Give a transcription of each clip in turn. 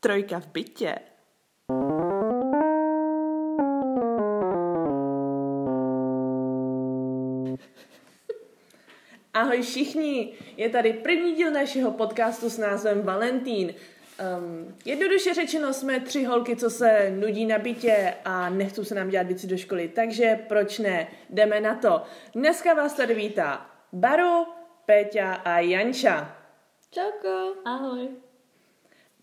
Trojka v bytě. Ahoj všichni, je tady první díl našeho podcastu s názvem Valentín. Um, jednoduše řečeno jsme tři holky, co se nudí na bytě a nechcou se nám dělat věci do školy, takže proč ne, jdeme na to. Dneska vás tady vítá Baru, Péťa a Janča. Čauko. Ahoj.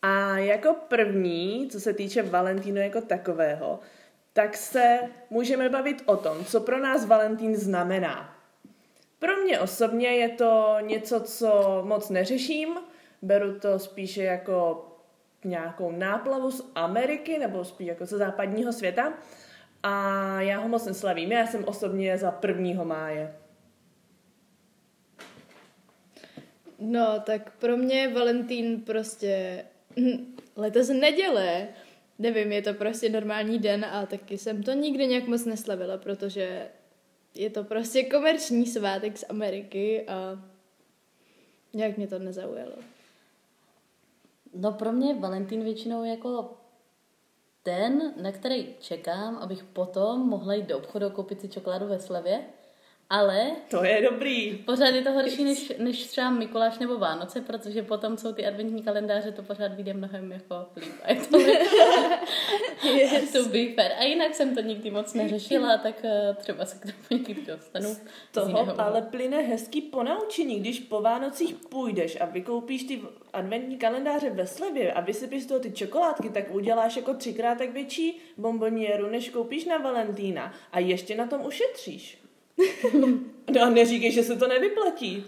A jako první, co se týče Valentínu jako takového, tak se můžeme bavit o tom, co pro nás Valentín znamená. Pro mě osobně je to něco, co moc neřeším. Beru to spíše jako nějakou náplavu z Ameriky, nebo spíš jako ze západního světa. A já ho moc neslavím. Já jsem osobně za 1. máje. No, tak pro mě Valentín prostě letos neděle. Nevím, je to prostě normální den a taky jsem to nikdy nějak moc neslavila, protože je to prostě komerční svátek z Ameriky a nějak mě to nezaujalo. No pro mě Valentín většinou jako ten, na který čekám, abych potom mohla jít do obchodu koupit si čokoládu ve slevě, ale To je dobrý. pořád je to horší než, než třeba Mikuláš nebo Vánoce, protože potom jsou ty adventní kalendáře, to pořád vyjde mnohem jako líp. A je to yes. to be fair. A jinak jsem to nikdy moc neřešila, tak eh, třeba se k tomu někdy dostanu. z Toho ale plyne hezký ponaučení, když po Vánocích půjdeš a vykoupíš ty adventní kalendáře ve slevě a vysypíš z toho ty čokoládky, tak uděláš jako třikrát tak větší bombonieru, než koupíš na Valentína a ještě na tom ušetříš. No a neříkej, že se to nevyplatí.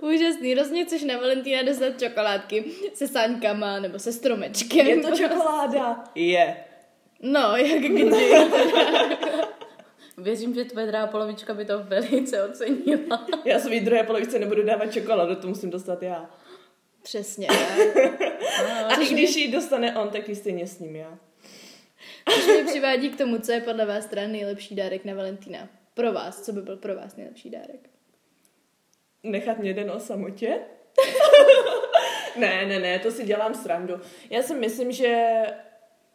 Úžasný, rozně chceš na Valentína dostat čokoládky se sáňkama nebo se stromečkem. Je to čokoláda? Je. No, jak kdy. Věřím, že tvoje druhá polovička by to velice ocenila. Já svý druhé polovice nebudu dávat čokoládu, to musím dostat já. Přesně. A i když ji dostane on, tak ji stejně s ním já. Což mě přivádí k tomu, co je podle vás teda nejlepší dárek na Valentína. Pro vás, co by byl pro vás nejlepší dárek? Nechat mě den o samotě? ne, ne, ne, to si dělám srandu. Já si myslím, že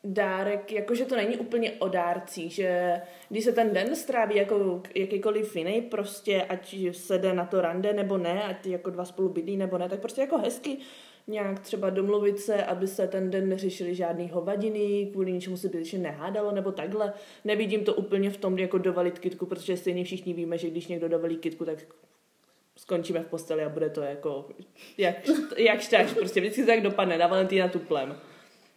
dárek, jakože to není úplně o dárcích, že když se ten den stráví jako jakýkoliv jiný, prostě ať se jde na to rande nebo ne, ať jako dva spolu bydlí nebo ne, tak prostě jako hezky nějak třeba domluvit se, aby se ten den neřešili žádný hovadiny, kvůli ničemu se zbytečně nehádalo, nebo takhle. Nevidím to úplně v tom, jako dovalit kitku, protože stejně všichni víme, že když někdo dovalí kitku, tak skončíme v posteli a bude to jako, jak, jak štáš, prostě vždycky tak dopadne, na Valentína tuplem.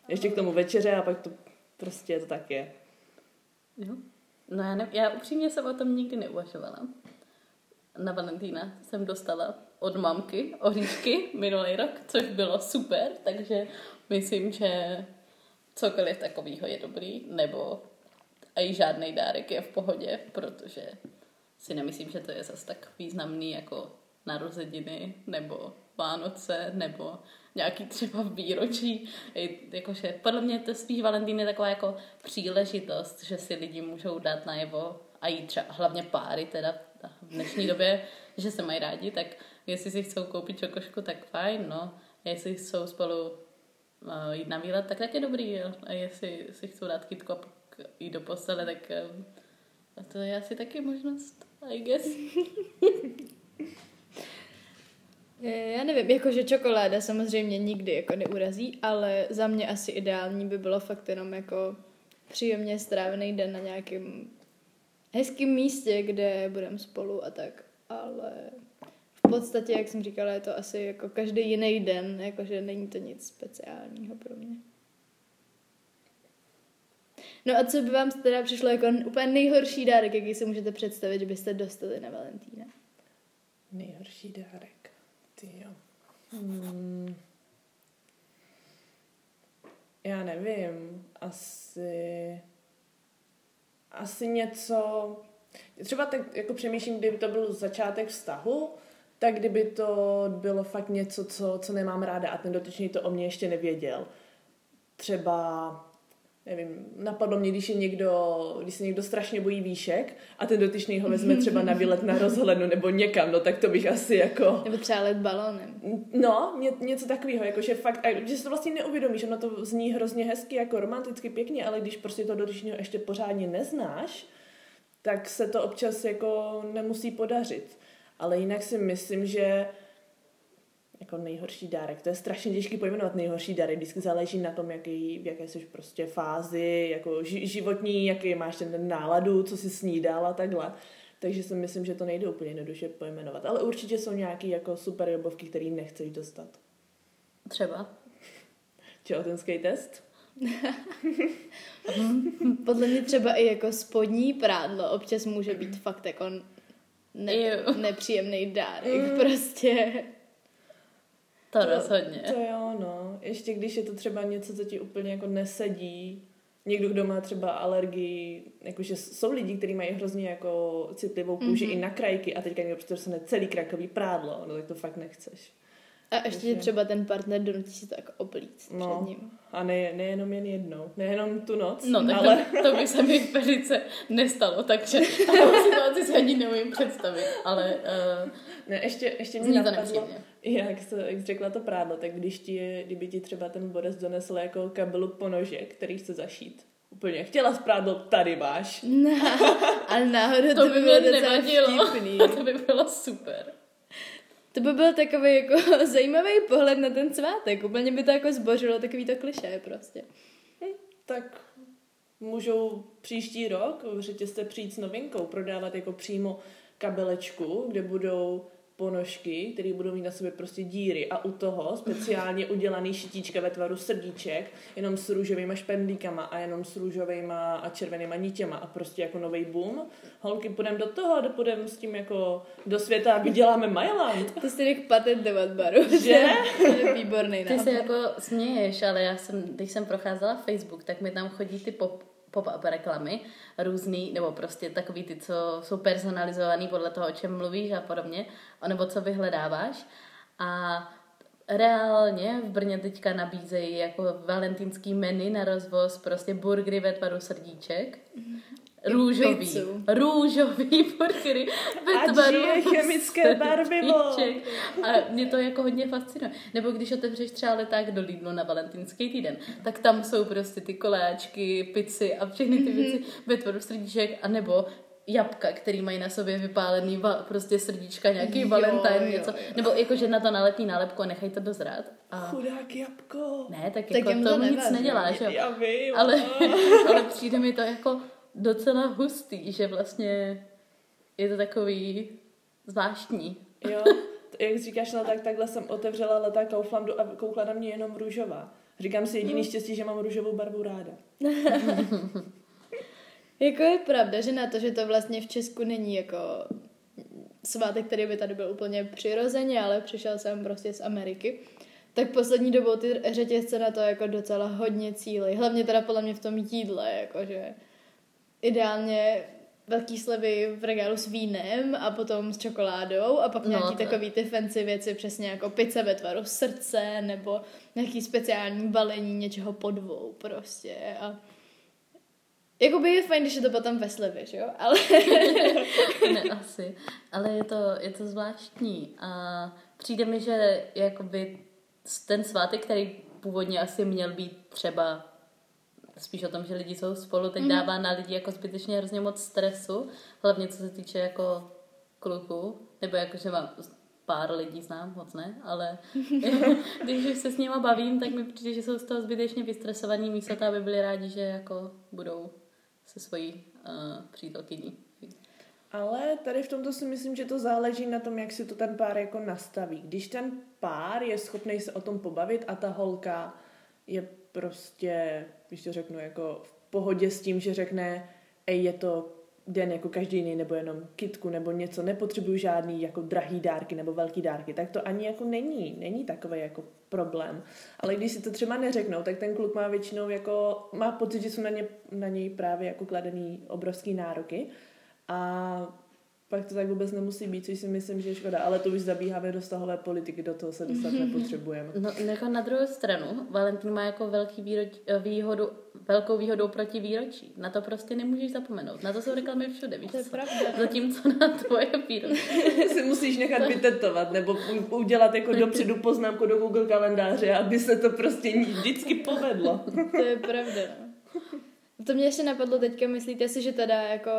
Ještě k tomu večeře a pak to prostě to tak je. Jo. No já, ne, já upřímně jsem o tom nikdy neuvažovala. Na Valentína jsem dostala od mamky oříšky minulý rok, což bylo super, takže myslím, že cokoliv takového je dobrý, nebo a i žádný dárek je v pohodě, protože si nemyslím, že to je zas tak významný jako narozeniny, nebo Vánoce, nebo nějaký třeba výročí. Jakože podle mě to spíš Valentín je taková jako příležitost, že si lidi můžou dát najevo a jít třeba hlavně páry teda v dnešní době, že se mají rádi, tak jestli si chcou koupit čokošku, tak fajn, no. A jestli chcou spolu uh, jít na výlet, tak tak je dobrý, jo. A jestli si chcou dát kytku a jít do postele, tak uh, to je asi taky možnost, I guess. Já nevím, jakože čokoláda samozřejmě nikdy jako neurazí, ale za mě asi ideální by bylo fakt jenom jako příjemně strávený den na nějakém hezkém místě, kde budeme spolu a tak, ale v podstatě, jak jsem říkala, je to asi jako každý jiný den, jakože není to nic speciálního pro mě. No a co by vám teda přišlo jako úplně nejhorší dárek, jaký si můžete představit, že byste dostali na Valentína? Nejhorší dárek. Ty jo. Hmm. Já nevím. Asi... Asi něco... Třeba tak jako přemýšlím, kdyby to byl začátek vztahu, tak kdyby to bylo fakt něco, co, co nemám ráda a ten dotyčný to o mě ještě nevěděl. Třeba nevím, napadlo mě, když je někdo, když se někdo strašně bojí výšek a ten dotyčný ho vezme třeba na výlet na rozhlednu nebo někam, no tak to bych asi jako... Nebo třeba let balónem. No, ně, něco takového, jako že fakt, a že si to vlastně neuvědomíš, ono to zní hrozně hezky, jako romanticky pěkně, ale když prostě to dotyčného ještě pořádně neznáš, tak se to občas jako nemusí podařit. Ale jinak si myslím, že jako nejhorší dárek. To je strašně těžký pojmenovat nejhorší dárek. Vždycky záleží na tom, jaký, v jaké jsi prostě fázi, jako životní, jaký máš ten náladu, co jsi snídal a takhle. Takže si myslím, že to nejde úplně jednoduše pojmenovat. Ale určitě jsou nějaký jako super jobovky, který nechceš dostat. Třeba. Těhotenský test? Podle mě třeba i jako spodní prádlo občas může být fakt jako ne- nepříjemný dárek. Mm. Prostě to, to rozhodně. To jo, no. Ještě když je to třeba něco, co ti úplně jako nesedí, někdo, kdo má třeba alergii, jakože jsou lidi, kteří mají hrozně jako citlivou kůži mm-hmm. i na krajky a teďka někdo prostě dostane celý krakový prádlo, no tak to fakt nechceš. A ještě Takže... třeba ten partner donutí si to jako oplíct no, před ním. A ne, nejenom jen jednou, nejenom tu noc, No tak ale... to, to by se mi velice nestalo, takže takovou situaci si ani neumím představit, ale... Uh, ne, ještě, ještě mi napadlo, jak, se, jak jsi řekla to prádlo, tak když ti, kdyby ti třeba ten Boris donesl jako kabelu ponožek, který chce zašít, úplně chtěla sprádlo, tady máš. No, ale náhodou to, to by, by bylo docela vtipný. to by bylo super. To by byl takový jako zajímavý pohled na ten svátek. Úplně by to jako zbořilo takový to kliše prostě. Hm, tak můžou příští rok v řetězce přijít s novinkou, prodávat jako přímo kabelečku, kde budou ponožky, které budou mít na sobě prostě díry a u toho speciálně udělaný šitíčka ve tvaru srdíček, jenom s růžovými špendlíkama a jenom s růžovými a červenýma nitěma a prostě jako nový boom. Holky, půjdeme do toho, půjdeme s tím jako do světa a vyděláme Mailand. To si nech patentovat, Baru. Že? to je výborný Ty se jako směješ, ale já jsem, když jsem procházela Facebook, tak mi tam chodí ty pop pop-up reklamy, různý, nebo prostě takový ty, co jsou personalizovaný podle toho, o čem mluvíš a podobně, nebo co vyhledáváš. A reálně v Brně teďka nabízejí jako valentýnský menu na rozvoz prostě burgery ve tvaru srdíček. Růžový. Pizzu. Růžový burgery ve tvaru chemické barvivo. A mě to jako hodně fascinuje. Nebo když otevřeš třeba leták do Lidlu na valentínský týden, tak tam jsou prostě ty koláčky, pici a všechny ty věci mm-hmm. ve tvaru srdíček, a nebo jabka, který mají na sobě vypálený va, prostě srdíčka, nějaký jo, valentine, něco. Jo, jo. Nebo jakože na to nalepí nálepku a nechají to dozrát. A... Chudák jabko. Ne, tak, tak jako to, nic nedělá, že jo. Já vím. Ale, ale přijde mi to jako docela hustý, že vlastně je to takový zvláštní. Jo, jak říkáš, no tak takhle jsem otevřela leta Kauflandu a koukla na mě jenom růžová. Říkám si jediný štěstí, že mám růžovou barvu ráda. jako je pravda, že na to, že to vlastně v Česku není jako svátek, který by tady byl úplně přirozeně, ale přišel jsem prostě z Ameriky, tak poslední dobou ty řetězce na to jako docela hodně cíly. Hlavně teda podle mě v tom jídle, jakože ideálně velký slevy v regálu s vínem a potom s čokoládou a pak no, nějaký to... takový ty fancy věci, přesně jako pizza ve tvaru srdce nebo nějaký speciální balení něčeho po dvou prostě a Jakoby je fajn, když je to potom ve slevě, že jo? Ale... ne, asi. Ale je to, je to zvláštní. A přijde mi, že jakoby ten svátek, který původně asi měl být třeba spíš o tom, že lidi jsou spolu, teď mm. dává na lidi jako zbytečně hrozně moc stresu, hlavně co se týče jako kluku, nebo jako, že mám pár lidí znám, moc ne, ale když se s nima bavím, tak mi přijde, že jsou z toho zbytečně vystresovaní místo toho, aby byli rádi, že jako budou se svojí uh, přítelkyní. Ale tady v tomto si myslím, že to záleží na tom, jak si to ten pár jako nastaví. Když ten pár je schopný se o tom pobavit a ta holka je prostě, když to řeknu, jako v pohodě s tím, že řekne, ej, je to den jako každý jiný, nebo jenom kitku, nebo něco, nepotřebuju žádný jako drahý dárky nebo velký dárky, tak to ani jako není, není takový jako problém. Ale když si to třeba neřeknou, tak ten kluk má většinou jako, má pocit, že jsou na, ně, na něj právě jako kladený obrovský nároky a pak to tak vůbec nemusí být, což si myslím, že je škoda. Ale to už zabíháme do stahové politiky, do toho se dostat nepotřebujeme. No, jako na druhou stranu, Valentín má jako velký výroč, výhodu, velkou výhodou proti výročí. Na to prostě nemůžeš zapomenout. Na to jsou reklamy všude, víš To je co? pravda. Zatímco na tvoje výročí. si musíš nechat vytetovat, nebo udělat jako dopředu poznámku do Google kalendáře, aby se to prostě vždycky povedlo. To je pravda, no. To mě ještě napadlo teďka, myslíte si, že teda jako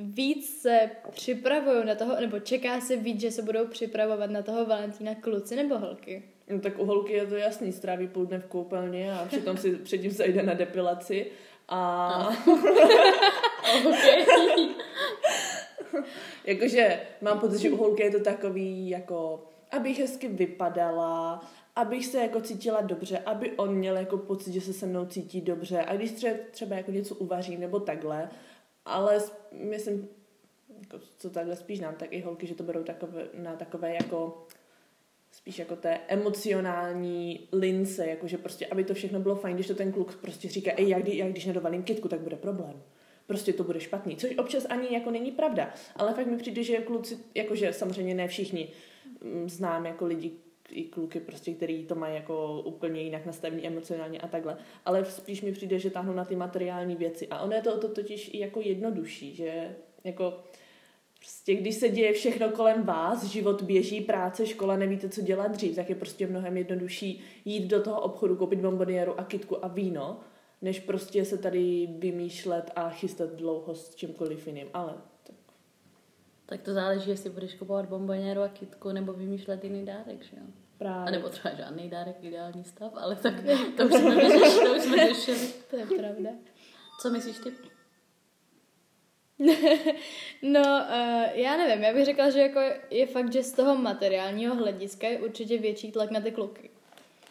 víc se připravují na toho, nebo čeká se víc, že se budou připravovat na toho Valentína kluci nebo holky? No tak u holky je to jasný, stráví půl dne v koupelně a přitom si předtím zajde na depilaci a okay. jakože mám pocit, že u holky je to takový jako, abych hezky vypadala, abych se jako cítila dobře, aby on měl jako pocit, že se se mnou cítí dobře a když třeba, třeba jako něco uvařím nebo takhle, ale myslím, jako, co takhle spíš nám, tak i holky, že to berou takové, na takové jako spíš jako té emocionální lince, jakože prostě, aby to všechno bylo fajn, když to ten kluk prostě říká, ej, kdy, já když nedovalím kitku, tak bude problém. Prostě to bude špatný, což občas ani jako není pravda, ale fakt mi přijde, že kluci, jakože samozřejmě ne všichni, mm, znám jako lidi, i kluky prostě, který to mají jako úplně jinak nastavený emocionálně a takhle. Ale spíš mi přijde, že táhnou na ty materiální věci. A ono je to, to totiž i jako jednodušší, že jako Prostě když se děje všechno kolem vás, život běží, práce, škola, nevíte, co dělat dřív, tak je prostě mnohem jednodušší jít do toho obchodu, koupit bombonieru a kitku a víno, než prostě se tady vymýšlet a chystat dlouho s čímkoliv jiným. Ale tak to záleží, jestli budeš kupovat bomboněru a kitku, nebo vymýšlet jiný dárek, že jo? A právě. nebo třeba žádný dárek, ideální stav, ale tak to už jsme vyřešili. To už jsme řešili. To je pravda. Co myslíš ty? No, uh, já nevím, já bych řekla, že jako je fakt, že z toho materiálního hlediska je určitě větší tlak na ty kluky.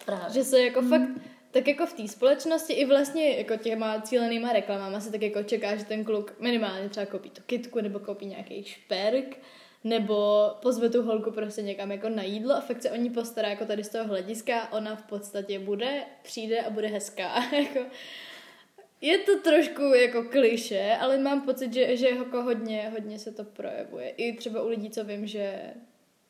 Právě. Že se jako fakt, tak jako v té společnosti i vlastně jako těma cílenýma reklamama se tak jako čeká, že ten kluk minimálně třeba koupí tu kitku nebo koupí nějaký šperk nebo pozve tu holku prostě někam jako na jídlo a fakt se o ní postará jako tady z toho hlediska, ona v podstatě bude, přijde a bude hezká. jako, je to trošku jako kliše, ale mám pocit, že, že jako hodně, hodně se to projevuje. I třeba u lidí, co vím, že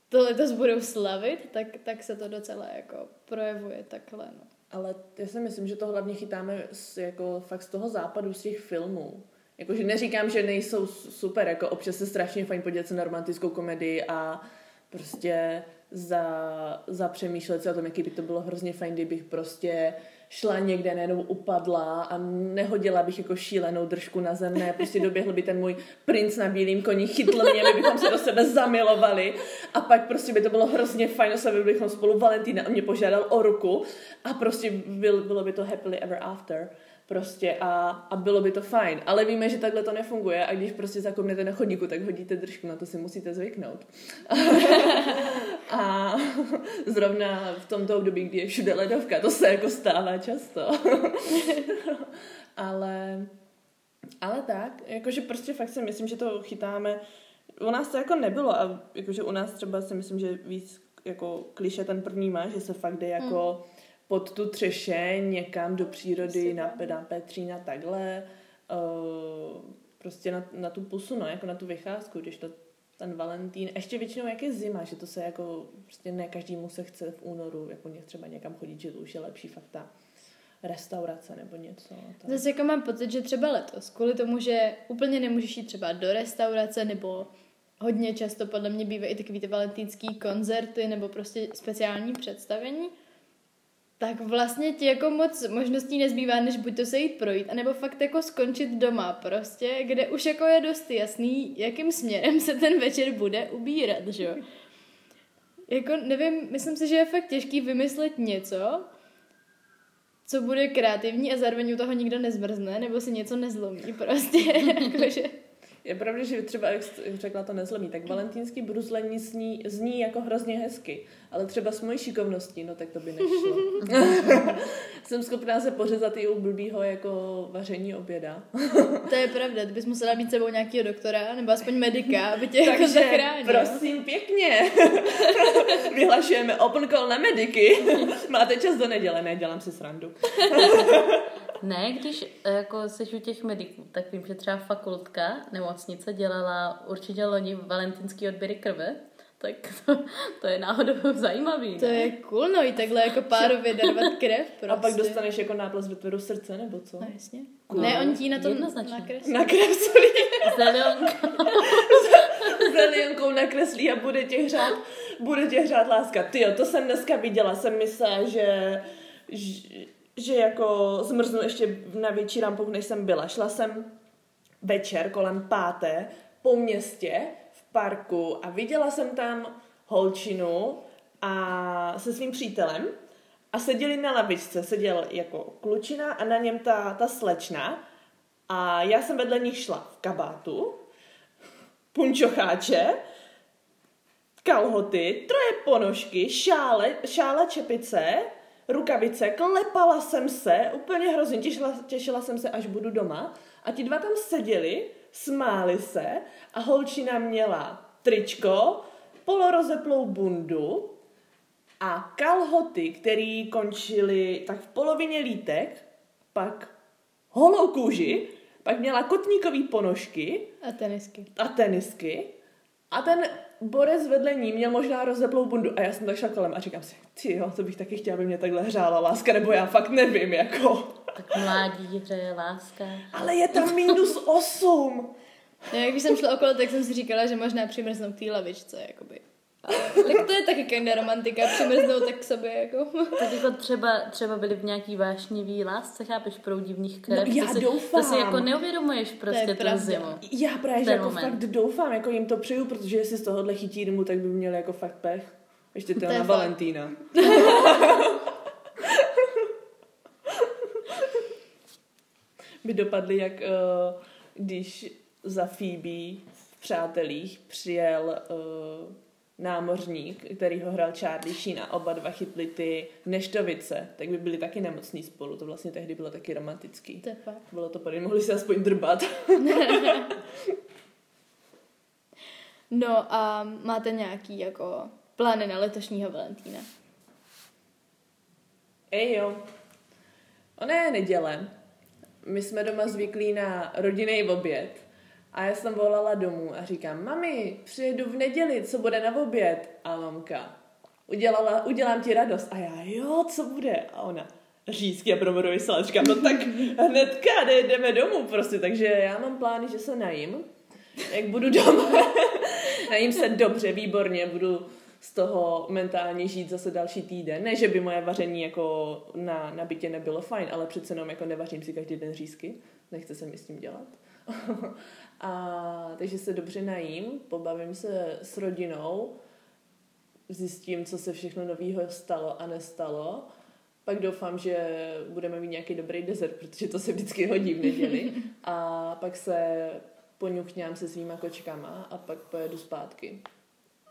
to letos budou slavit, tak, tak se to docela jako projevuje takhle. No. Ale já si myslím, že to hlavně chytáme z, jako fakt z toho západu, z těch filmů. Jakože neříkám, že nejsou super, jako občas se strašně fajn podívat se na romantickou komedii a prostě za, za přemýšlet se o tom, jaký by to bylo hrozně fajn, kdybych prostě šla někde, najednou upadla a nehodila bych jako šílenou držku na zem, ne, prostě doběhl by ten můj princ na bílém koni, chytl mě, my bychom se do sebe zamilovali a pak prostě by to bylo hrozně fajn, oslavili bychom spolu Valentína, mě požádal o ruku a prostě byl, bylo by to happily ever after. Prostě a, a bylo by to fajn. Ale víme, že takhle to nefunguje a když prostě zakomnete na chodníku, tak hodíte držku, na to si musíte zvyknout. a zrovna v tomto období, kdy je všude ledovka, to se jako stává často. ale, ale tak, jakože prostě fakt si myslím, že to chytáme. U nás to jako nebylo a jakože u nás třeba si myslím, že víc jako kliše ten první má, že se fakt jde jako pod tu třeše někam do přírody, na, na Petřína, takhle, uh, prostě na, na tu pusu, no, jako na tu vycházku, když to ten Valentín, ještě většinou jak je zima, že to se jako, prostě ne každému se chce v únoru, jako ně třeba někam chodit, že to už je lepší fakt ta restaurace nebo něco. Tak. Zase jako mám pocit, že třeba letos, kvůli tomu, že úplně nemůžeš jít třeba do restaurace nebo hodně často podle mě bývají i takový ty valentýnský koncerty nebo prostě speciální představení, tak vlastně ti jako moc možností nezbývá, než buď to se jít projít, anebo fakt jako skončit doma prostě, kde už jako je dost jasný, jakým směrem se ten večer bude ubírat, že jo. Jako nevím, myslím si, že je fakt těžký vymyslet něco, co bude kreativní a zároveň u toho nikdo nezmrzne, nebo si něco nezlomí prostě, jakože... Je pravda, že třeba, jak řekla, to nezlomí, tak valentýnský bruzlení zní, zní jako hrozně hezky, ale třeba s mojí šikovností, no tak to by nešlo. Jsem schopná se pořezat i u blbýho jako vaření oběda. To je pravda, ty bys musela mít sebou nějakého doktora, nebo aspoň medika, aby tě jako zachránil. prosím pěkně, vyhlašujeme open call na mediky. Máte čas do neděle, ne, dělám si srandu. Ne, když eh, jako jsi u těch mediků, tak vím, že třeba fakultka, nemocnice dělala určitě loni valentinský odběry krve, tak to, to je náhodou zajímavý. To ne? je cool, no i takhle jako párově darovat krev prostě. A pak dostaneš jako náplas ve tvoru srdce, nebo co? No jasně. Cool. Ne, oni ti na tom Jednoznačně. nakreslí. Nakreslí. Zelionka. Zelionkou nakreslí a bude tě hřát, bude tě hřát láska. Ty to jsem dneska viděla, jsem myslela, že, že, že jako zmrznu ještě na větší lampu, než jsem byla. Šla jsem večer kolem páté po městě v parku a viděla jsem tam holčinu a se svým přítelem a seděli na lavičce, seděl jako klučina a na něm ta, ta slečna a já jsem vedle nich šla v kabátu, punčocháče, kalhoty, troje ponožky, šále, šála čepice, rukavice, klepala jsem se, úplně hrozně, těšila, těšila jsem se, až budu doma. A ti dva tam seděli, smáli se a holčina měla tričko, polorozeplou bundu a kalhoty, které končily tak v polovině lítek, pak holou kůži, pak měla kotníkový ponožky A tenisky. a tenisky a ten borec vedle ní měl možná rozeplou bundu a já jsem tak šla kolem a říkám si, ty jo, to bych taky chtěla, aby mě takhle hřála láska, nebo já fakt nevím, jako. Tak mládí hřeje láska. Ale je tam minus 8. No, jak když jsem šla okolo, tak jsem si říkala, že možná přimrznou k té lavičce, jakoby. Ale tak to je taky kinda romantika, přimrznou tak k sobě, jako. Tak jako třeba, třeba byli v nějaký vášnivý lásce, chápeš, proudí v nich krev. No, já to si, doufám. To si jako neuvědomuješ prostě tu pravda. zimu. Já právě, že jako moment. fakt doufám, jako jim to přeju, protože jestli z tohohle chytí rymu, tak by měli jako fakt pech. Ještě to To je je na fakt. Valentína. by dopadly, jak uh, když za Phoebe v Přátelích přijel uh, námořník, který ho hrál Charlie Sheen a oba dva chytli ty neštovice, tak by byli taky nemocní spolu. To vlastně tehdy bylo taky romantický. To je fakt. Bylo to tady, mohli se aspoň drbat. No a máte nějaký jako plány na letošního Valentína? Ej jo. Ona je neděle. My jsme doma zvyklí na rodinný oběd. A já jsem volala domů a říkám, mami, přijedu v neděli, co bude na oběd? A mamka, udělala, udělám ti radost. A já, jo, co bude? A ona, řízky a bromorový salát. Říkám, no tak hnedka jde- jdeme domů prostě. Takže já mám plány, že se najím. Jak budu doma, najím se dobře, výborně, budu z toho mentálně žít zase další týden. Ne, že by moje vaření jako na, na bytě nebylo fajn, ale přece jenom jako nevařím si každý den řízky. Nechce se mi s tím dělat. a, takže se dobře najím, pobavím se s rodinou, zjistím, co se všechno nového stalo a nestalo. Pak doufám, že budeme mít nějaký dobrý dezert, protože to se vždycky hodí v neděli. A pak se poňuchňám se svýma kočkama a pak pojedu zpátky.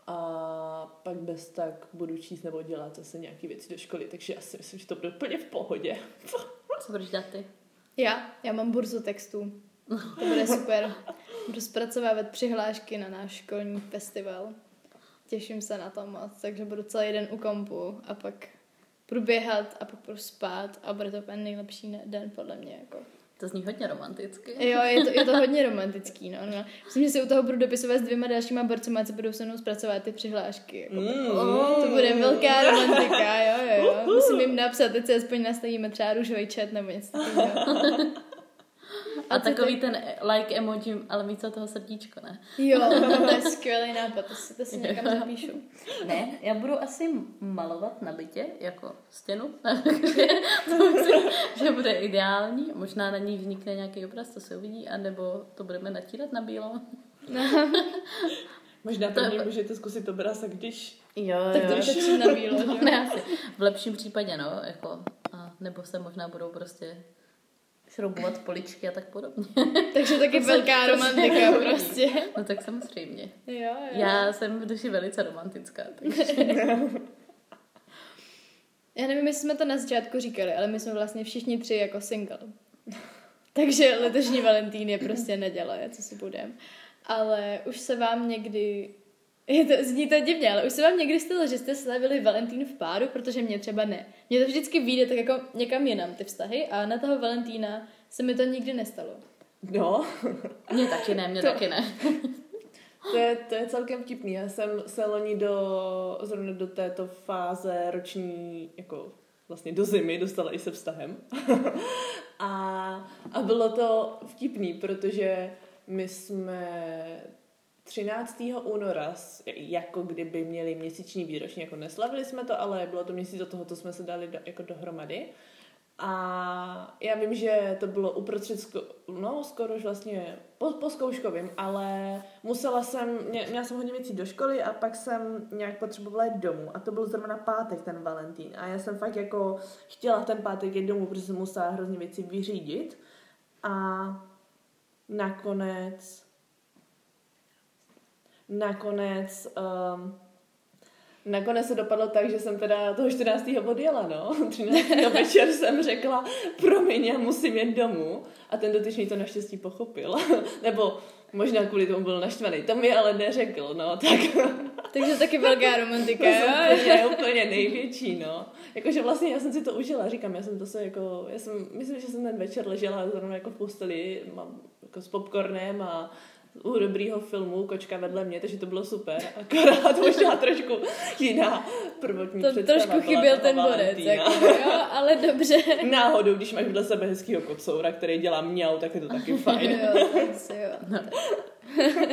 A pak bez tak budu číst nebo dělat zase nějaké věci do školy, takže já si myslím, že to bude úplně v pohodě. Co budeš dělat ty? Já, já mám burzu textů. To bude super. Budu zpracovávat přihlášky na náš školní festival. Těším se na to moc, takže budu celý den u kompu a pak budu běhat a pak budu spát a bude to úplně nejlepší ne- den podle mě. Jako. To zní hodně romanticky. Jo, je to, je to hodně romantický, no, no. Myslím, že si u toho budu dopisovat s dvěma dalšíma borcema, co budou se mnou zpracovat ty přihlášky. Jako. Mm. To bude velká romantika, jo, jo, jo. Musím jim napsat, teď se aspoň nastavíme třeba růžový chat nebo něco takového. A co takový ty? ten like emoji, ale místo toho srdíčko, ne? Jo, to je skvělý nápad, to si, to si někam zapíšu. Ne, já budu asi malovat na bytě, jako stěnu, to myslím, že bude ideální. Možná na ní vznikne nějaký obraz, to se uvidí, anebo to budeme natírat na bílo. Možná To je- první můžete zkusit obraz, a když... Jo, Tak to vyšetří na bílo, že jo? Ne, asi. V lepším případě, no, jako, a nebo se možná budou prostě šroubovat poličky a tak podobně. Takže taky velká romantika prostě. No tak samozřejmě. Jo, jo. Já jsem v duši velice romantická, takže Já nevím, jestli jsme to na začátku říkali, ale my jsme vlastně všichni tři jako single. Takže letošní Valentín je prostě neděle, co si budem. Ale už se vám někdy Je to, zní to divně, ale už se vám někdy stalo, že jste slavili Valentín v páru, protože mě třeba ne. Mně to vždycky vyjde tak jako někam jinam ty vztahy a na toho Valentína se mi to nikdy nestalo. No, Mně taky ne, mě To- taky ne. to je, to je celkem vtipný. Já jsem se loni do, zrovna do této fáze roční, jako vlastně do zimy, dostala i se vztahem. a, a bylo to vtipný, protože my jsme 13. února, jako kdyby měli měsíční výroční, jako neslavili jsme to, ale bylo to měsíc do toho, co jsme se dali do, jako dohromady. A já vím, že to bylo uprostřed, zko- no skoro už vlastně po, po zkouškovým, ale musela jsem, mě, měla jsem hodně věcí do školy a pak jsem nějak potřebovala jít domů. A to byl zrovna pátek, ten Valentín. A já jsem fakt jako chtěla ten pátek jít domů, protože jsem musela hrozně věci vyřídit. A nakonec nakonec um, Nakonec se dopadlo tak, že jsem teda toho 14. odjela, no. 13. večer jsem řekla, promiň, já musím jet domů. A ten dotyčný to naštěstí pochopil. Nebo možná kvůli tomu byl naštvaný. To mi ale neřekl, no. Tak Takže taky velká romantika, to jo? je úplně, úplně největší, no. Jakože vlastně já jsem si to užila, říkám, já jsem to se jako, já jsem, myslím, že jsem ten večer ležela zrovna jako v posteli, mám jako s popcornem a u dobrýho filmu, kočka vedle mě, takže to bylo super. Akorát možná trošku jiná prvotní To představa trošku chyběl ten borec, Valentína. jako, jo, ale dobře. Náhodou, když máš vedle sebe hezkýho kopsoura, který dělá mňau, tak je to taky fajn. Jo, asi jo.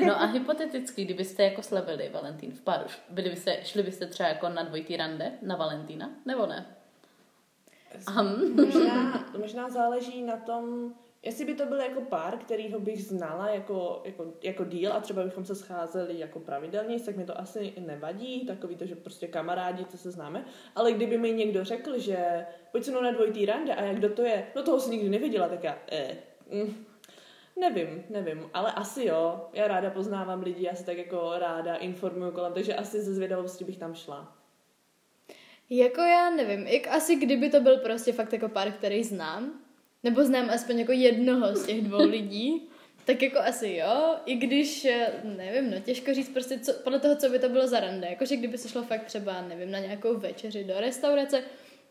No a hypoteticky, kdybyste jako slavili Valentín v páru, byli byste, šli byste třeba jako na dvojitý rande na Valentína, nebo ne? Možná, možná záleží na tom, jestli by to byl jako pár, kterýho bych znala jako, jako, jako díl a třeba bychom se scházeli jako pravidelně, tak mi to asi nevadí, takový to, že prostě kamarádi, co se známe, ale kdyby mi někdo řekl, že pojď se na dvojitý rande a jak kdo to je, no toho si nikdy neviděla, tak já, eh, mm, nevím, nevím, ale asi jo, já ráda poznávám lidi, já se tak jako ráda informuju kolem, takže asi ze zvědavosti bych tam šla. Jako já nevím, jak asi kdyby to byl prostě fakt jako pár, který znám, nebo znám aspoň jako jednoho z těch dvou lidí, tak jako asi jo, i když, eh, nevím, no těžko říct prostě co, podle toho, co by to bylo za rande. Jakože kdyby se šlo fakt třeba, nevím, na nějakou večeři do restaurace,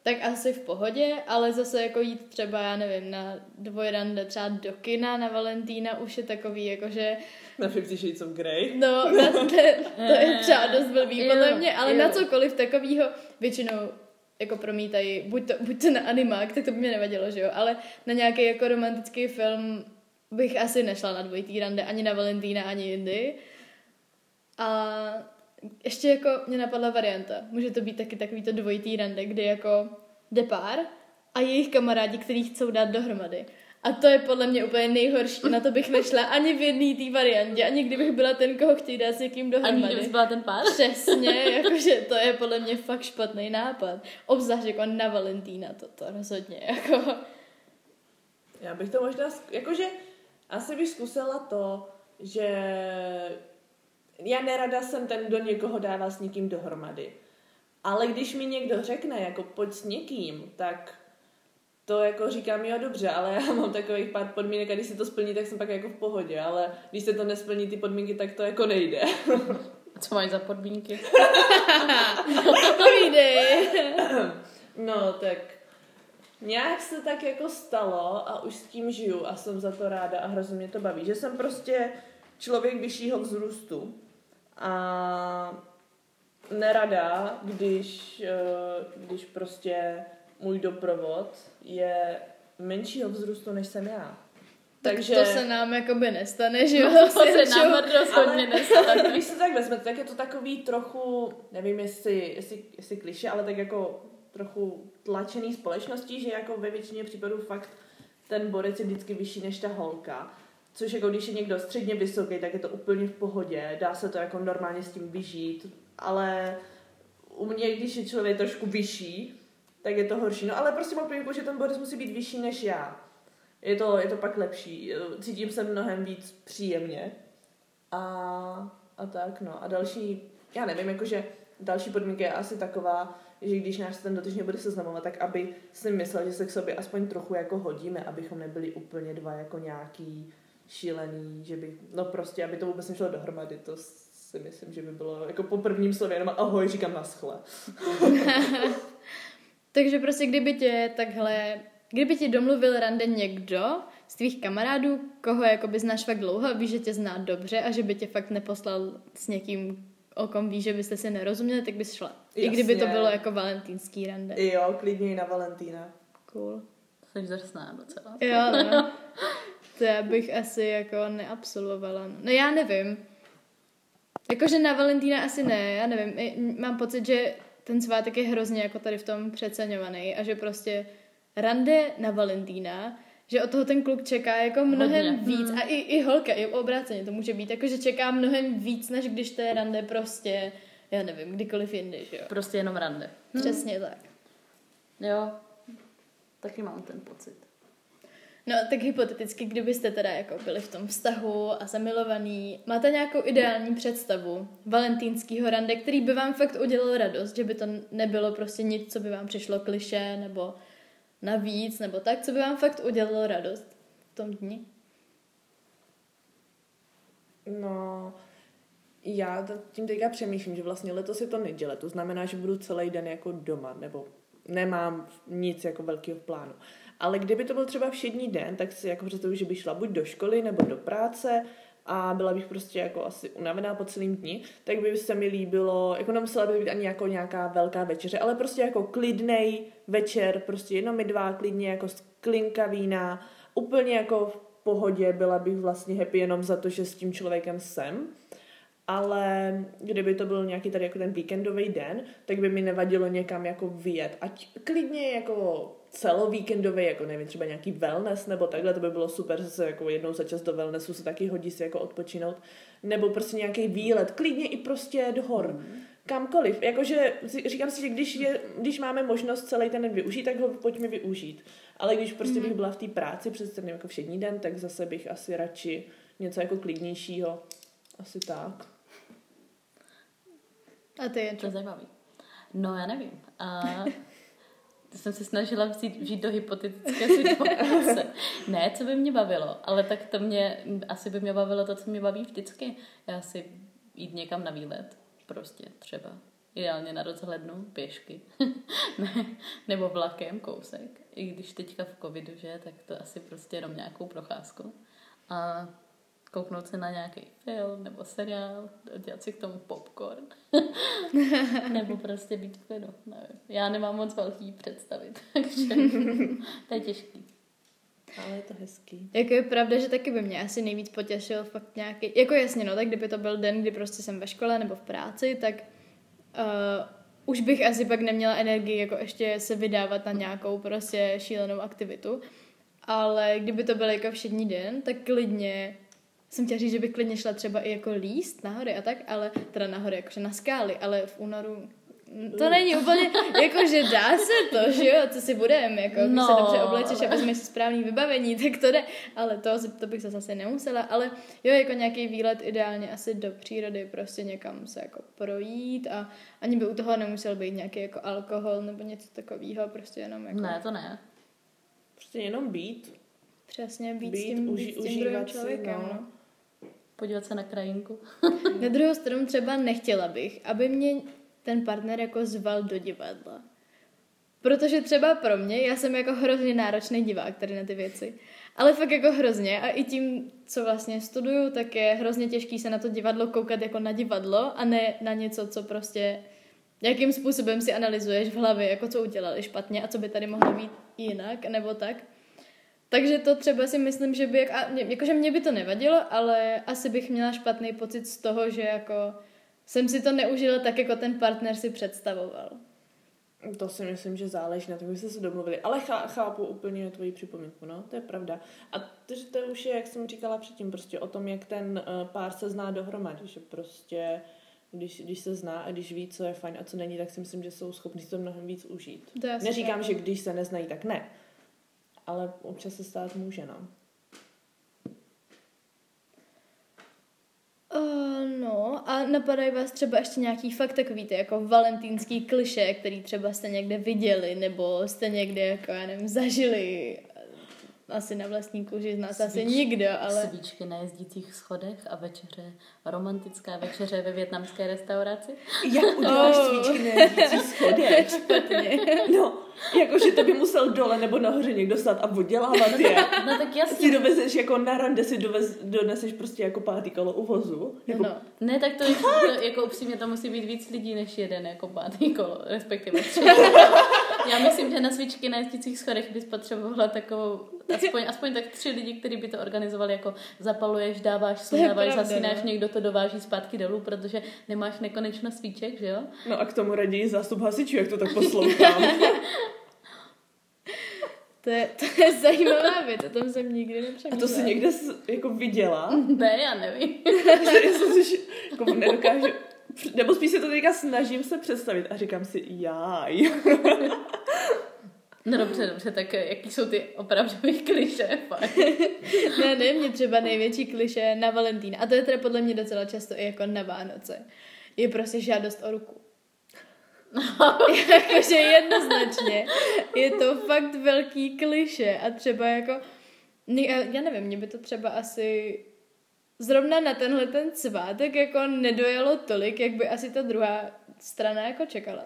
tak asi v pohodě, ale zase jako jít třeba, já nevím, na dvojrande třeba do kina na Valentína už je takový, jakože Na Fifty Shades of Grey. No, na, to, to je třeba dost blbý podle mě, ale jo. na cokoliv takového většinou jako promítají, buď to, buď to na animák, tak to by mě nevadilo, že jo, ale na nějaký jako romantický film bych asi nešla na dvojitý rande, ani na Valentína, ani jindy. A ještě jako mě napadla varianta, může to být taky takový to dvojitý rande, kdy jako jde pár a jejich kamarádi, který chcou dát dohromady. A to je podle mě úplně nejhorší, na to bych nešla ani v jedné té variantě, ani kdybych byla ten, koho chtějí dát s někým Ani dohromady. kdyby byla ten pár? Přesně, jakože to je podle mě fakt špatný nápad. Obzvlášť jako na Valentína, to, to rozhodně, jako... Já bych to možná, jakože asi bych zkusila to, že já nerada jsem ten, kdo někoho dává s někým dohromady. Ale když mi někdo řekne, jako pojď s někým, tak to jako říkám, jo dobře, ale já mám takových pár podmínek a když se to splní, tak jsem pak jako v pohodě, ale když se to nesplní ty podmínky, tak to jako nejde. Co máš za podmínky? Povídej. No, tak nějak se tak jako stalo a už s tím žiju a jsem za to ráda a hrozně mě to baví, že jsem prostě člověk vyššího vzrůstu a nerada, když, eh, když prostě můj doprovod je menšího vzrůstu, než jsem já. Takže... To se nám jakoby nestane, že jo? To se nám rozhodně ale, nestane. ale když se tak vezmete, tak je to takový trochu, nevím jestli, jestli, jestli kliše, ale tak jako trochu tlačený společností, že jako ve většině případů fakt ten borec je vždycky vyšší než ta holka. Což jako když je někdo středně vysoký, tak je to úplně v pohodě, dá se to jako normálně s tím vyžít, ale u mě, když je člověk trošku vyšší, tak je to horší. No ale prostě mám pojemku, že ten borec musí být vyšší než já. Je to, je to pak lepší. Cítím se mnohem víc příjemně. A, a tak, no. A další, já nevím, jakože další podmínka je asi taková, že když nás ten dotyčný bude seznamovat, tak aby si myslel, že se k sobě aspoň trochu jako hodíme, abychom nebyli úplně dva jako nějaký šílený, že by, no prostě, aby to vůbec nešlo dohromady, to si myslím, že by bylo jako po prvním slově jenom ahoj, říkám naschle. Takže prostě kdyby tě takhle, kdyby ti domluvil rande někdo z tvých kamarádů, koho jakoby znáš fakt dlouho a víš, že tě zná dobře a že by tě fakt neposlal s někým, o kom víš, že byste si nerozuměli, tak bys šla. I kdyby to Jasně. bylo jako valentýnský rande. Jo, klidně i na Valentína. Cool. Jsi drsná docela. Jo, no. To já bych asi jako neabsolvovala. No já nevím. Jakože na Valentína asi ne, já nevím. Mám pocit, že ten svátek je hrozně jako tady v tom přeceňovaný a že prostě rande na Valentína, že od toho ten kluk čeká jako mnohem Hodně. víc a i, i holka, i obráceně to může být, jakože čeká mnohem víc, než když to je rande prostě, já nevím, kdykoliv jindy, že jo. Prostě jenom rande. Přesně tak. Jo, taky mám ten pocit. No, tak hypoteticky, kdybyste teda jako byli v tom vztahu a zamilovaný, máte nějakou ideální představu valentýnského rande, který by vám fakt udělal radost, že by to nebylo prostě nic, co by vám přišlo kliše, nebo navíc, nebo tak, co by vám fakt udělalo radost v tom dni? No, já tím teďka přemýšlím, že vlastně letos je to neděle, to znamená, že budu celý den jako doma, nebo nemám nic jako velkého plánu. Ale kdyby to byl třeba všední den, tak si jako představuji, že bych šla buď do školy nebo do práce a byla bych prostě jako asi unavená po celým dni, tak by se mi líbilo, jako nemusela by být ani jako nějaká velká večeře, ale prostě jako klidnej večer, prostě jenom my dva, klidně jako sklinka vína, úplně jako v pohodě, byla bych vlastně happy jenom za to, že s tím člověkem jsem. Ale kdyby to byl nějaký tady jako ten víkendový den, tak by mi nevadilo někam jako vyjet. Ať klidně jako celovíkendový, jako nevím, třeba nějaký wellness nebo takhle, to by bylo super, zase jako jednou za čas do wellnessu se taky hodí si jako odpočinout. Nebo prostě nějaký výlet, klidně i prostě do hor. Kamkoliv. Jakože říkám si, že když, je, když máme možnost celý ten den využít, tak ho pojďme využít. Ale když prostě bych byla v té práci přes ten jako všední den, tak zase bych asi radši něco jako klidnějšího. Asi tak. A ty je To je zajímavý. No, já nevím. A jsem se snažila vzít, vžít do hypotetické situace. Ne, co by mě bavilo, ale tak to mě, asi by mě bavilo to, co mě baví vždycky. Já si jít někam na výlet, prostě třeba. Ideálně na rozhlednu, pěšky. ne, nebo vlakem, kousek. I když teďka v covidu, že, tak to asi prostě jenom nějakou procházku. A kouknout se na nějaký film nebo seriál, dělat si k tomu popcorn. nebo prostě být v klidu. Nevím. Já nemám moc velký představy, takže to je těžký. Ale je to hezký. Jako je pravda, že taky by mě asi nejvíc potěšil fakt nějaký, jako jasně, no, tak kdyby to byl den, kdy prostě jsem ve škole nebo v práci, tak uh, už bych asi pak neměla energii jako ještě se vydávat na nějakou prostě šílenou aktivitu. Ale kdyby to byl jako všední den, tak klidně jsem chtěla říct, že bych klidně šla třeba i jako líst na hory a tak, ale teda na hory, jakože na skály, ale v únoru mm, to není úplně, jakože dá se to, že jo, co si budeme, jako když se No, dobře oblečeš a vezmeš si správný vybavení, tak to jde, ale to, to bych se zase nemusela, ale jo, jako nějaký výlet ideálně asi do přírody, prostě někam se jako projít a ani by u toho nemusel být nějaký jako alkohol nebo něco takového, prostě jenom jako Ne, to ne. Prostě jenom být. přesně být, Být, s tím, uži- být s tím užívat druhým si, člověkem, no. no. Podívat se na krajinku. Na druhou stranu třeba nechtěla bych, aby mě ten partner jako zval do divadla. Protože třeba pro mě, já jsem jako hrozně náročný divák tady na ty věci. Ale fakt jako hrozně a i tím, co vlastně studuju, tak je hrozně těžký se na to divadlo koukat jako na divadlo a ne na něco, co prostě jakým způsobem si analyzuješ v hlavě, jako co udělali špatně a co by tady mohlo být jinak nebo tak. Takže to třeba si myslím, že by, jak, a mě, jakože mě by to nevadilo, ale asi bych měla špatný pocit z toho, že jako jsem si to neužila tak, jako ten partner si představoval. To si myslím, že záleží na tom, jak jste se domluvili. Ale chá, chápu úplně tvoji připomínku, no, to je pravda. A to, že to už je, jak jsem říkala předtím, prostě o tom, jak ten uh, pár se zná dohromady, že prostě když, když se zná a když ví, co je fajn a co není, tak si myslím, že jsou schopni si to mnohem víc užít. To Neříkám, že když se neznají, tak ne. Ale občas se stát může, no. Uh, no a napadají vás třeba ještě nějaký fakt takový ty jako valentýnský kliše, který třeba jste někde viděli, nebo jste někde jako, já nevím, zažili. Asi na vlastní kůži z nás asi nikdo, ale Svíčky na jezdících schodech a večeře, romantická večeře ve větnamské restauraci. Jak uděláš Oh. svíčky na jezdící schodech? špatně. No, jakože to by musel dole nebo nahoře někdo stát a oddělávat je. No tak Ty jasně. dovezeš jako na rande si dovez, doneseš prostě jako pátý kolo uvozu. Jako, No. Ne, tak to, je, to jako upřímně to musí být víc lidí než jeden jako pátý kolo, respektive tři. Já myslím, že na svíčky na jezdících schodech bys potřebovala takovou, aspoň, aspoň tak tři lidi, kteří by to organizovali, jako zapaluješ, dáváš, sundáváš, zasínáš, no. někdo to dováží zpátky dolů, protože nemáš nekonečno svíček, že jo? No a k tomu raději zástup hasičů, jak to tak poslouchám. To je, to je zajímavá věc, o tom jsem nikdy A nepřemýšlela. to si někde jako viděla? Ne, já nevím. že jsem si jako nedokážu, nebo spíš se to teďka snažím se představit a říkám si, jaj. No dobře, dobře, tak jaký jsou ty opravdový kliše? Ne, ne, mě třeba největší kliše na Valentína, a to je teda podle mě docela často i jako na Vánoce, je prostě žádost o ruku. Jakože jednoznačně je to fakt velký kliše a třeba jako, já nevím, mě by to třeba asi zrovna na tenhle ten svátek jako nedojelo tolik, jak by asi ta druhá strana jako čekala.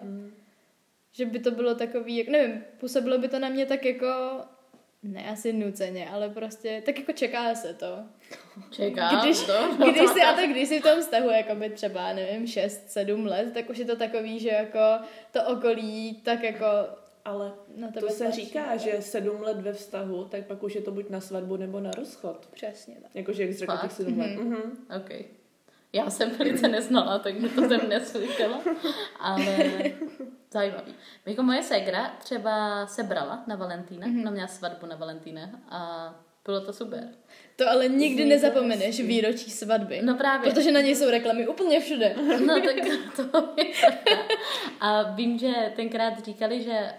Že by to bylo takový, jak nevím, působilo by to na mě tak jako, ne asi nuceně, ale prostě, tak jako čeká se to. Čekám Když, to. když si, a tak když si v tom vztahu, jako by třeba, nevím, 6-7 let, tak už je to takový, že jako to okolí, tak jako Ale na tebe to se tlačí, říká, ale- že sedm let ve vztahu, tak pak už je to buď na svatbu nebo na rozchod. Přesně tak. Jakože jak jsi řekla těch sedm let. Mhm. OK. Já jsem velice neznala, takže to jsem neslyšela, ale zajímavý. Jako moje segra třeba se brala na Valentína, mm-hmm. ona měla svatbu na Valentína a bylo to super. To ale nikdy nezapomeneš výročí svatby. No právě. Protože na něj jsou reklamy úplně všude. No tak to je. A vím, že tenkrát říkali, že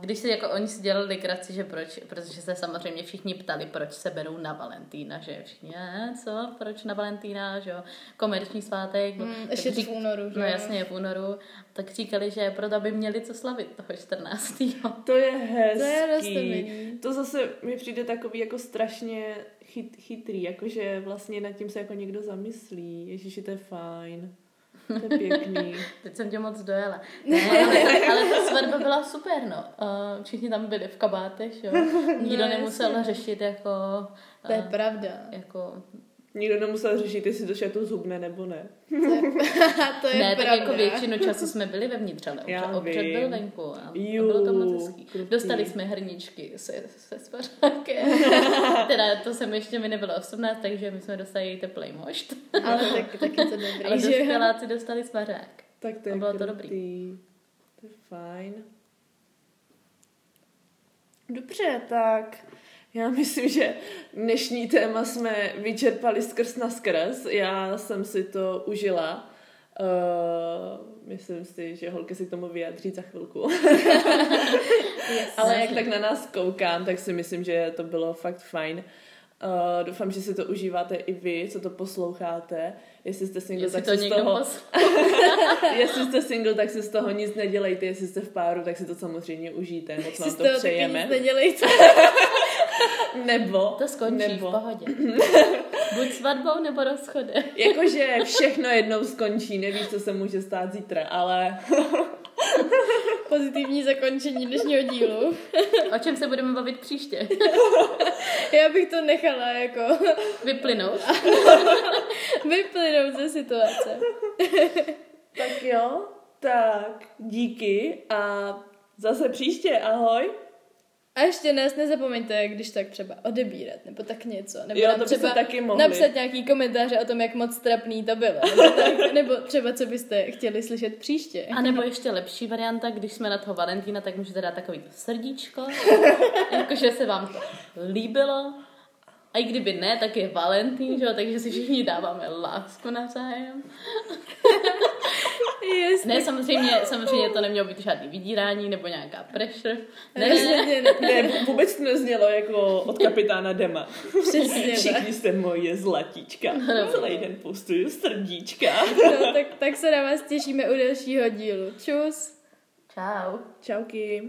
když si jako oni si dělali legraci, že proč, protože se samozřejmě všichni ptali, proč se berou na Valentína, že všichni, "Eh, co, proč na Valentína, že jo, komerční svátek. Mm, Tak ještě řík- v únoru, že No jasně, v únoru. Tak říkali, že proto aby měli co slavit toho 14. To je hezký. To je roztomilý. To zase mi přijde takový jako strašně chyt, chytrý, jakože vlastně nad tím se jako někdo zamyslí. Ježiši, to je fajn. To je pěkný. Teď jsem tě moc dojela. Ne, ale, ale ta svatba byla super, no. Uh, všichni tam byli v kabátech, jo. Nikdo No, nemusel jasně. řešit jako... To je eh, pravda. jako Nikdo nemusel řešit, jestli to šatu zubne nebo ne. to je ne, tak pravda. jako většinu času jsme byli vevnitř, ale Já obřad, byl venku a, a Jú, bylo to moc hezký. krutý. Dostali jsme hrničky se, se spařákem. teda to jsem ještě mi nebylo 18, takže my jsme dostali teplej mošt. Ale tak, tak je to dobrý, ale že dospěláci dostali spařák. Tak to je A bylo to krutý. dobrý. To je fajn. Dobře, tak já myslím, že dnešní téma jsme vyčerpali skrz na skrz. Já jsem si to užila. Uh, myslím si, že holky si k tomu vyjádří za chvilku. Ale jak tak na nás koukám, tak si myslím, že to bylo fakt fajn. Uh, doufám, že si to užíváte i vy, co to posloucháte. Jestli jste single, Jestli tak to si z toho... Jestli jste single, tak si z toho nic nedělejte, jestli jste v páru, tak si to samozřejmě užijte, moc Si vám to toho taky přejeme. nic nedělejte. Nebo, To skončí nebo, v pohodě. Buď svatbou nebo rozchodem. jakože všechno jednou skončí, nevíš, co se může stát zítra, ale Pozitivní zakončení dnešního dílu. O čem se budeme bavit příště? Já bych to nechala jako Vyplynout. vyplynout ze situace. tak jo, tak díky a zase příště, ahoj. A ještě nás nezapomeňte, když tak třeba odebírat, nebo tak něco. Nebo Jo, to byste třeba taky mohli. napsat nějaký komentáře o tom, jak moc trapný to bylo. Nebo, tak, nebo třeba, co byste chtěli slyšet příště. A nebo ještě lepší varianta, když jsme na toho Valentína, tak můžete dát takový to srdíčko, jakože se vám to líbilo. A i kdyby ne, tak je Valentín, že jo, takže si všichni dáváme lásku navzájem. Yes, Ne, samozřejmě, samozřejmě to nemělo být žádný vydírání nebo nějaká pressure. Ne, ne, ne. Ne. Ne, vůbec to neznělo jako od kapitána Dema. Přesně. Všichni jste moje zlatíčka. Celý den postuju srdíčka. No, tak, tak se na vás těšíme u dalšího dílu. Čus. Čau. Čauky.